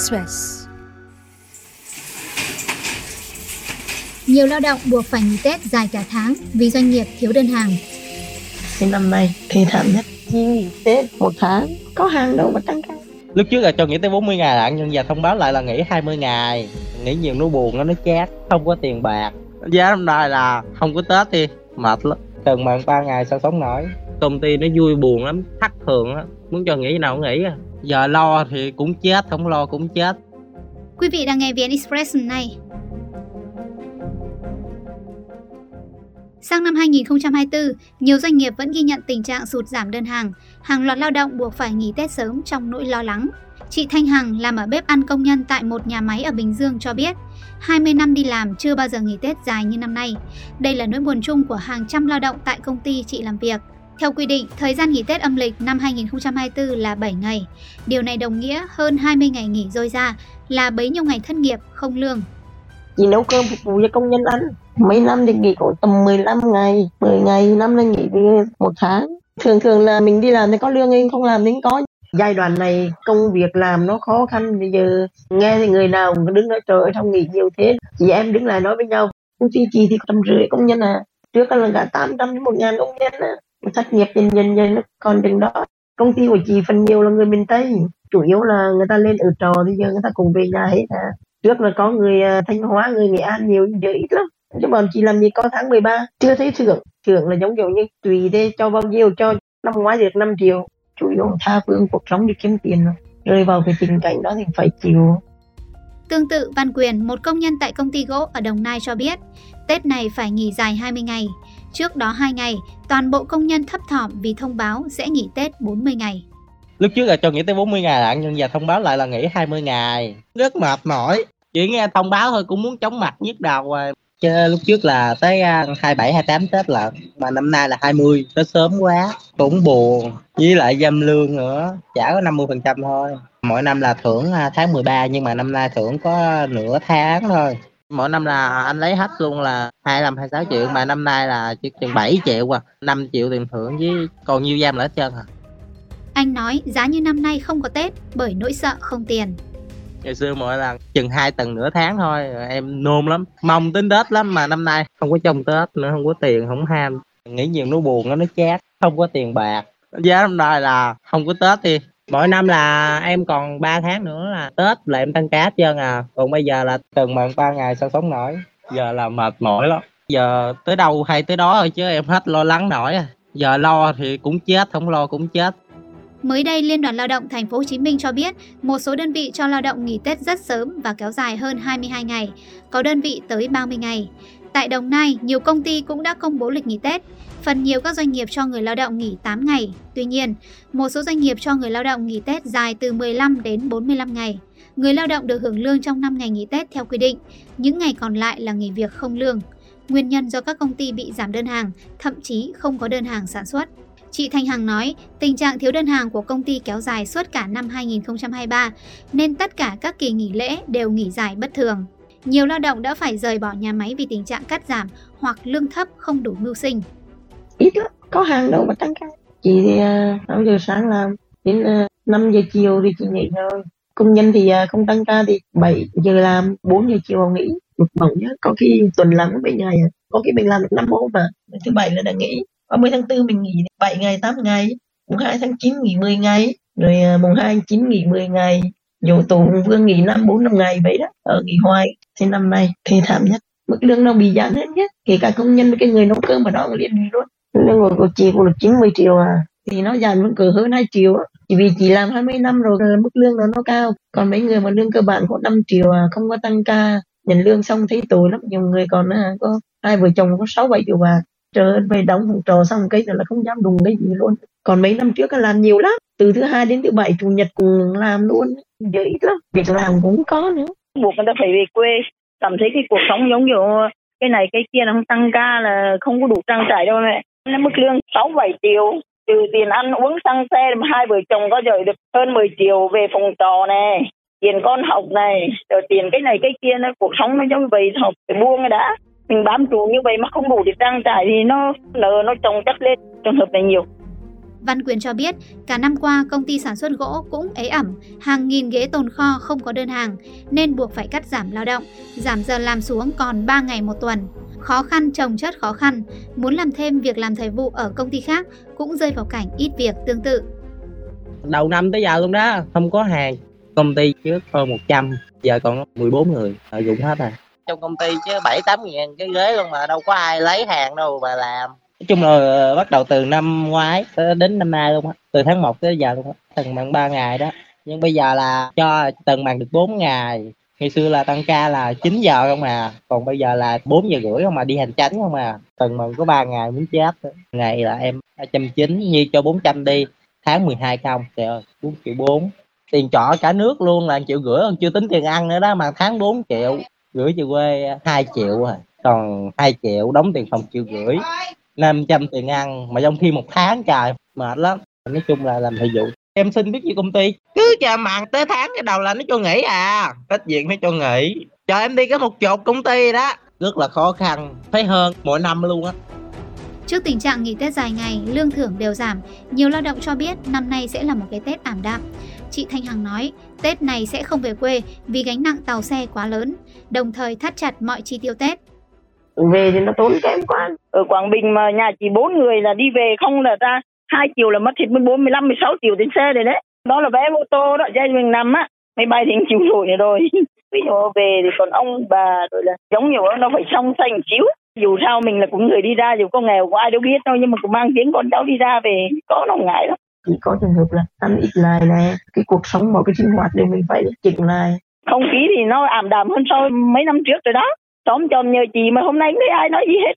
Express. Nhiều lao động buộc phải nghỉ Tết dài cả tháng vì doanh nghiệp thiếu đơn hàng. Thì năm nay thì thảm nhất chi nghỉ Tết một tháng có hàng đâu mà tăng ca. Lúc trước là cho nghỉ tới 40 ngày lận nhưng giờ thông báo lại là nghỉ 20 ngày. Nghỉ nhiều nó buồn nó nó chát, không có tiền bạc. Giá năm nay là không có Tết thì mệt lắm. Từng mạng ba ngày sao sống nổi. Công ty nó vui buồn lắm, thất thường á, muốn cho nghỉ nào cũng nghỉ à. Giờ lo thì cũng chết, không lo cũng chết. Quý vị đang nghe VN Express này. Sang năm 2024, nhiều doanh nghiệp vẫn ghi nhận tình trạng sụt giảm đơn hàng, hàng loạt lao động buộc phải nghỉ Tết sớm trong nỗi lo lắng. Chị Thanh Hằng làm ở bếp ăn công nhân tại một nhà máy ở Bình Dương cho biết, 20 năm đi làm chưa bao giờ nghỉ Tết dài như năm nay. Đây là nỗi buồn chung của hàng trăm lao động tại công ty chị làm việc. Theo quy định, thời gian nghỉ Tết âm lịch năm 2024 là 7 ngày. Điều này đồng nghĩa hơn 20 ngày nghỉ dôi ra là bấy nhiêu ngày thất nghiệp, không lương. Chị nấu cơm phục vụ cho công nhân ăn. Mấy năm thì nghỉ có tầm 15 ngày, 10 ngày, năm nay nghỉ một tháng. Thường thường là mình đi làm thì có lương, không làm thì không có. Giai đoạn này công việc làm nó khó khăn, bây giờ nghe thì người nào cũng đứng nói trời ơi sao nghỉ nhiều thế. Chị em đứng lại nói với nhau, công ty chị thì tầm rưỡi công nhân à, trước là cả 800 đến 1 ngàn công nhân à thất nghiệp dần dần dần. Nó còn chừng đó công ty của chị phần nhiều là người miền tây. Chủ yếu là người ta lên ở trò bây giờ người ta cùng về nhà hết à. Trước là có người à, thanh hóa người nghệ an nhiều giờ ít lắm. Chứ bọn chị làm gì có tháng 13 chưa thấy thưởng. Thưởng là giống kiểu như tùy thế cho bao nhiêu cho năm ngoái được 5 triệu. Chủ yếu tha phương cuộc sống đi kiếm tiền rồi rơi vào cái tình cảnh đó thì phải chịu. Tương tự, Văn Quyền, một công nhân tại công ty gỗ ở Đồng Nai cho biết, Tết này phải nghỉ dài 20 ngày. Trước đó 2 ngày, toàn bộ công nhân thấp thỏm vì thông báo sẽ nghỉ Tết 40 ngày. Lúc trước là cho nghỉ tới 40 ngày lận nhưng giờ thông báo lại là nghỉ 20 ngày. Rất mệt mỏi. Chỉ nghe thông báo thôi cũng muốn chóng mặt nhức đầu rồi. Chứ lúc trước là tới à, 27 28 Tết lận mà năm nay là 20, nó sớm quá, cũng buồn. Với lại dâm lương nữa, chả có 50% thôi. Mỗi năm là thưởng à, tháng 13 nhưng mà năm nay thưởng có nửa tháng thôi mỗi năm là anh lấy hết luôn là 25 26 triệu mà năm nay là chỉ chừng 7 triệu à. 5 triệu tiền thưởng với còn nhiêu giam là hết trơn à. Anh nói giá như năm nay không có Tết bởi nỗi sợ không tiền. Ngày xưa mỗi lần chừng hai tuần nửa tháng thôi em nôn lắm. Mong tính Tết lắm mà năm nay không có trong Tết nữa không có tiền không ham. Nghĩ nhiều nó buồn nó chát không có tiền bạc. Giá năm nay là không có Tết thì mỗi năm là em còn 3 tháng nữa là tết là em tăng cá hết trơn à. Còn bây giờ là từng mệt ba ngày sao sống nổi. Giờ là mệt mỏi lắm. Giờ tới đâu hay tới đó thôi chứ em hết lo lắng nổi à. Giờ lo thì cũng chết không lo cũng chết. Mới đây, Liên đoàn Lao động Thành phố Hồ Chí Minh cho biết một số đơn vị cho lao động nghỉ Tết rất sớm và kéo dài hơn 22 ngày, có đơn vị tới 30 ngày. Tại Đồng Nai, nhiều công ty cũng đã công bố lịch nghỉ Tết. Phần nhiều các doanh nghiệp cho người lao động nghỉ 8 ngày. Tuy nhiên, một số doanh nghiệp cho người lao động nghỉ Tết dài từ 15 đến 45 ngày. Người lao động được hưởng lương trong 5 ngày nghỉ Tết theo quy định, những ngày còn lại là nghỉ việc không lương. Nguyên nhân do các công ty bị giảm đơn hàng, thậm chí không có đơn hàng sản xuất. Chị Thanh Hằng nói, tình trạng thiếu đơn hàng của công ty kéo dài suốt cả năm 2023, nên tất cả các kỳ nghỉ lễ đều nghỉ dài bất thường. Nhiều lao động đã phải rời bỏ nhà máy vì tình trạng cắt giảm hoặc lương thấp không đủ mưu sinh. Ít lắm, có hàng đâu mà tăng ca. Chị à, thì uh, giờ sáng làm, đến à, uh, 5 giờ chiều thì chị nghỉ rồi Công nhân thì uh, không tăng ca thì 7 giờ làm, 4 giờ chiều nghỉ. Một bổng nhá, có khi tuần làm mấy ngày, à. có khi mình làm được năm hôm mà. Thứ bảy là đã nghỉ. 30 tháng 4 mình nghỉ 7 ngày, 8 ngày. Mùng 2 tháng 9 nghỉ 10 ngày. Rồi uh, mùng 2 tháng 9 nghỉ 10 ngày dù tù vương nghỉ năm bốn năm ngày vậy đó ở nghỉ hoài thì năm nay thì thảm nhất mức lương nó bị giảm hết nhất kể cả công nhân với cái người nấu cơm mà đó liền đi luôn lương của, của chị cũng được 90 triệu à. Thì nó giảm vẫn cỡ hơn 2 triệu chỉ vì chị làm 20 năm rồi mức lương nó nó cao. Còn mấy người mà lương cơ bản có 5 triệu à không có tăng ca nhận lương xong thấy tội lắm. Nhiều người còn à, có hai vợ chồng có 6 7 triệu bạc. Trời ơi về đóng phòng trò xong cái là không dám đùng cái gì luôn. Còn mấy năm trước làm nhiều lắm. Từ thứ hai đến thứ bảy chủ nhật cùng làm luôn. Giờ ít lắm. Việc làm cũng có nữa. Buộc người ta phải về quê. Cảm thấy cái cuộc sống giống kiểu cái này cái kia là không tăng ca là không có đủ trang trải đâu mẹ nó mức lương sáu bảy triệu. Trừ tiền ăn uống xăng xe hai vợ chồng có dời được hơn 10 triệu về phòng trò này tiền con học này rồi tiền cái này cái kia nó cuộc sống nó giống vậy học phải buông đã. Mình bám trụ như vậy mà không đủ để trang trải thì nó nợ nó chồng chất lên trường hợp này nhiều. Văn Quyền cho biết, cả năm qua công ty sản xuất gỗ cũng ế ẩm, hàng nghìn ghế tồn kho không có đơn hàng nên buộc phải cắt giảm lao động, giảm giờ làm xuống còn 3 ngày một tuần. Khó khăn chồng chất khó khăn, muốn làm thêm việc làm thời vụ ở công ty khác cũng rơi vào cảnh ít việc tương tự. Đầu năm tới giờ luôn đó, không có hàng. Công ty trước hơn 100, giờ còn 14 người lợi dụng hết rồi. Trong công ty chứ 7 8 ngàn cái ghế luôn mà đâu có ai lấy hàng đâu mà làm. Nói chung là ờ, bắt đầu từ năm ngoái đến năm nay luôn á, từ tháng 1 tới giờ luôn á, từng bằng 3 ngày đó. Nhưng bây giờ là cho từng bằng được 4 ngày, ngày xưa là tăng ca là 9 giờ không à còn bây giờ là 4 giờ rưỡi không mà đi hành chánh không à. Tuần mà có 3 ngày muốn chết ngày là em 290 như cho 400 đi, tháng 12 không. Trời ơi 4 triệu 4 tiền trọ cả nước luôn, là 1 triệu rưỡi chưa tính tiền ăn nữa đó, mà tháng 4 triệu gửi về quê 2 triệu rồi còn 2 triệu đóng tiền phòng triệu rưỡi 500 tiền ăn, mà trong khi một tháng trời, mệt lắm. Nói chung là làm thời vụ em xin biết gì công ty. Cứ chờ màn tới tháng cái đầu là nó cho nghỉ à. Tết diện nó cho nghỉ. Chờ em đi có một chục công ty đó. Rất là khó khăn. Thấy hơn mỗi năm luôn á. Trước tình trạng nghỉ Tết dài ngày, lương thưởng đều giảm, nhiều lao động cho biết năm nay sẽ là một cái Tết ảm đạm. Chị Thanh Hằng nói, Tết này sẽ không về quê vì gánh nặng tàu xe quá lớn, đồng thời thắt chặt mọi chi tiêu Tết. Về thì nó tốn kém quá. Ở Quảng Bình mà nhà chỉ bốn người là đi về không là ra hai triệu là mất hết 14, 15, 16 triệu tiền xe rồi đấy. Đó là vé ô tô đó, gia mình nằm á, máy bay thì chịu nổi rồi. Ví dụ về thì còn ông bà rồi là giống như nó phải xong xanh xíu. Dù sao mình là cũng người đi ra, dù có nghèo có ai đâu biết đâu, nhưng mà cũng mang tiếng con cháu đi ra về có nó ngại lắm. Chỉ có trường hợp là ăn ít lại này, cái cuộc sống mọi cái sinh hoạt đều mình phải chỉnh lại. Không khí thì nó ảm đạm hơn so mấy năm trước rồi đó xóm chồng nhờ chị mà hôm nay không thấy ai nói gì hết.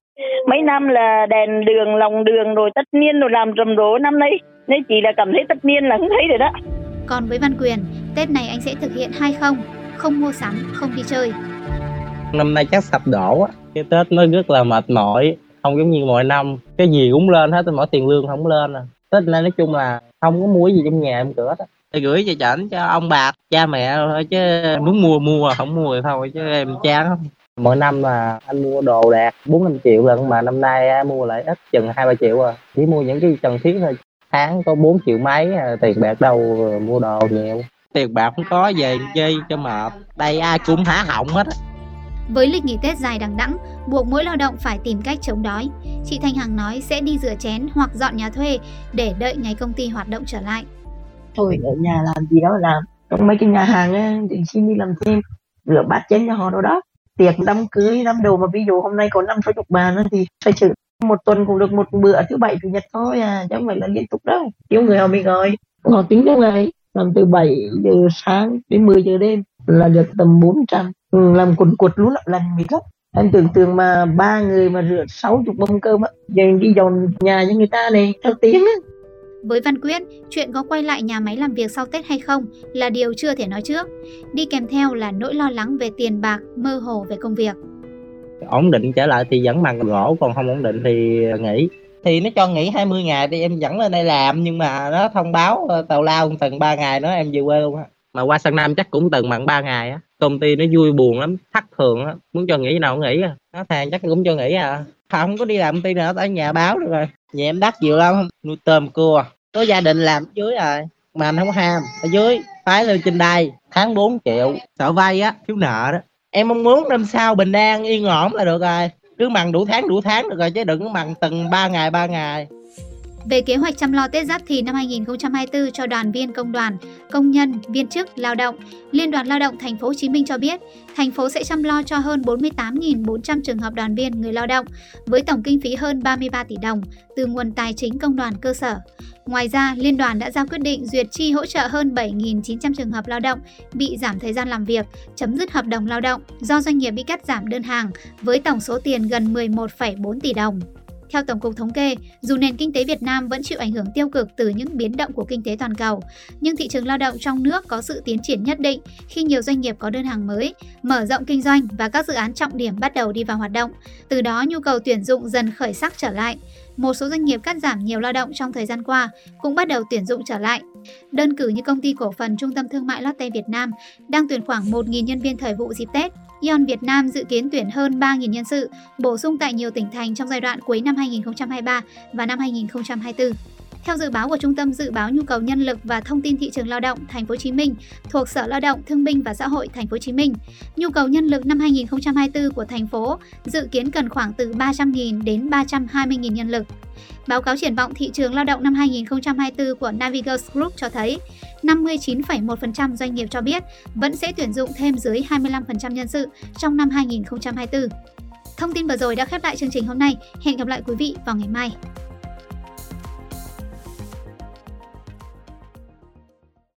Mấy năm là đèn đường lòng đường rồi tất niên rồi làm rầm rộ năm nay. Nên chị là cảm thấy tất niên là không thấy rồi đó. Còn với Văn Quyền Tết này anh sẽ thực hiện hay không? Không mua sắm không đi chơi. Năm nay chắc sập đổ á. Cái Tết nó rất là mệt mỏi không giống như mọi năm. Cái gì cũng lên hết mỗi tiền lương không lên à. Tết này nói chung là không có mua gì trong nhà em cửa đó thì gửi cho chảnh cho ông bà cha mẹ thôi chứ muốn mua mua không mua thì thôi chứ em chán không mỗi năm mà anh mua đồ đạt bốn năm triệu lần mà năm nay mua lại ít chừng hai ba triệu à chỉ mua những cái cần thiết thôi tháng có 4 triệu mấy à, tiền bạc đâu mua đồ nhiều tiền bạc không có về chơi cho mệt đây ai cũng há họng hết với lịch nghỉ Tết dài đằng đẵng, buộc mỗi lao động phải tìm cách chống đói. Chị Thanh Hằng nói sẽ đi rửa chén hoặc dọn nhà thuê để đợi ngày công ty hoạt động trở lại. Thôi ở nhà làm gì đó làm. Trong mấy cái nhà hàng ấy, thì xin đi làm thêm, rửa bát chén cho họ đâu đó tiệc đám cưới đám đầu mà ví dụ hôm nay có năm sáu chục bàn thì phải chữ một tuần cũng được một bữa thứ bảy chủ nhật thôi à chứ không phải là liên tục đâu. Thiếu người họ mới gọi họ tính trong ngày làm từ 7 giờ sáng đến 10 giờ đêm là được tầm 400 ừ, làm cuộn cuột luôn lành mệt gấp anh tưởng tượng mà ba người mà rửa sáu chục bông cơm á giờ đi dọn nhà cho người ta này theo tiếng á với Văn Quyết, chuyện có quay lại nhà máy làm việc sau Tết hay không là điều chưa thể nói trước. Đi kèm theo là nỗi lo lắng về tiền bạc, mơ hồ về công việc. Ổn định trở lại thì vẫn bằng gỗ, còn không ổn định thì nghỉ. Thì nó cho nghỉ 20 ngày thì em vẫn lên đây làm nhưng mà nó thông báo ờ, tàu lao từng 3 ngày nữa em về quê luôn á. Mà qua sang Nam chắc cũng từng mặn ba ngày á. Công ty nó vui buồn lắm, thất thường á, muốn cho nghỉ nào nghỉ à. Nó thang chắc cũng cho nghỉ à. Không có đi làm công ty nữa, ở nhà báo được rồi. Nhà em đắt nhiều lắm nuôi tôm cua. Có gia đình làm dưới rồi mà anh không ham. Ở dưới phái lên trên đây tháng 4 triệu. Sợ vay á thiếu nợ đó. Em mong muốn năm sau bình an yên ổn là được rồi. Cứ mặn đủ tháng đủ tháng được rồi chứ đừng mặn từng 3 ngày 3 ngày về kế hoạch chăm lo Tết Giáp Thìn năm 2024 cho đoàn viên công đoàn, công nhân, viên chức, lao động, Liên đoàn Lao động Thành phố Hồ Chí Minh cho biết, thành phố sẽ chăm lo cho hơn 48.400 trường hợp đoàn viên người lao động với tổng kinh phí hơn 33 tỷ đồng từ nguồn tài chính công đoàn cơ sở. Ngoài ra, Liên đoàn đã ra quyết định duyệt chi hỗ trợ hơn 7.900 trường hợp lao động bị giảm thời gian làm việc, chấm dứt hợp đồng lao động do doanh nghiệp bị cắt giảm đơn hàng với tổng số tiền gần 11,4 tỷ đồng. Theo Tổng cục Thống kê, dù nền kinh tế Việt Nam vẫn chịu ảnh hưởng tiêu cực từ những biến động của kinh tế toàn cầu, nhưng thị trường lao động trong nước có sự tiến triển nhất định khi nhiều doanh nghiệp có đơn hàng mới, mở rộng kinh doanh và các dự án trọng điểm bắt đầu đi vào hoạt động. Từ đó nhu cầu tuyển dụng dần khởi sắc trở lại. Một số doanh nghiệp cắt giảm nhiều lao động trong thời gian qua cũng bắt đầu tuyển dụng trở lại. Đơn cử như công ty cổ phần Trung tâm Thương mại Lotte Việt Nam đang tuyển khoảng 1.000 nhân viên thời vụ dịp Tết Ion Việt Nam dự kiến tuyển hơn 3.000 nhân sự, bổ sung tại nhiều tỉnh thành trong giai đoạn cuối năm 2023 và năm 2024. Theo dự báo của Trung tâm Dự báo nhu cầu nhân lực và thông tin thị trường lao động Thành phố Hồ Chí Minh thuộc Sở Lao động Thương binh và Xã hội Thành phố Hồ Chí Minh, nhu cầu nhân lực năm 2024 của thành phố dự kiến cần khoảng từ 300.000 đến 320.000 nhân lực. Báo cáo triển vọng thị trường lao động năm 2024 của Navigos Group cho thấy 59,1% doanh nghiệp cho biết vẫn sẽ tuyển dụng thêm dưới 25% nhân sự trong năm 2024. Thông tin vừa rồi đã khép lại chương trình hôm nay. Hẹn gặp lại quý vị vào ngày mai.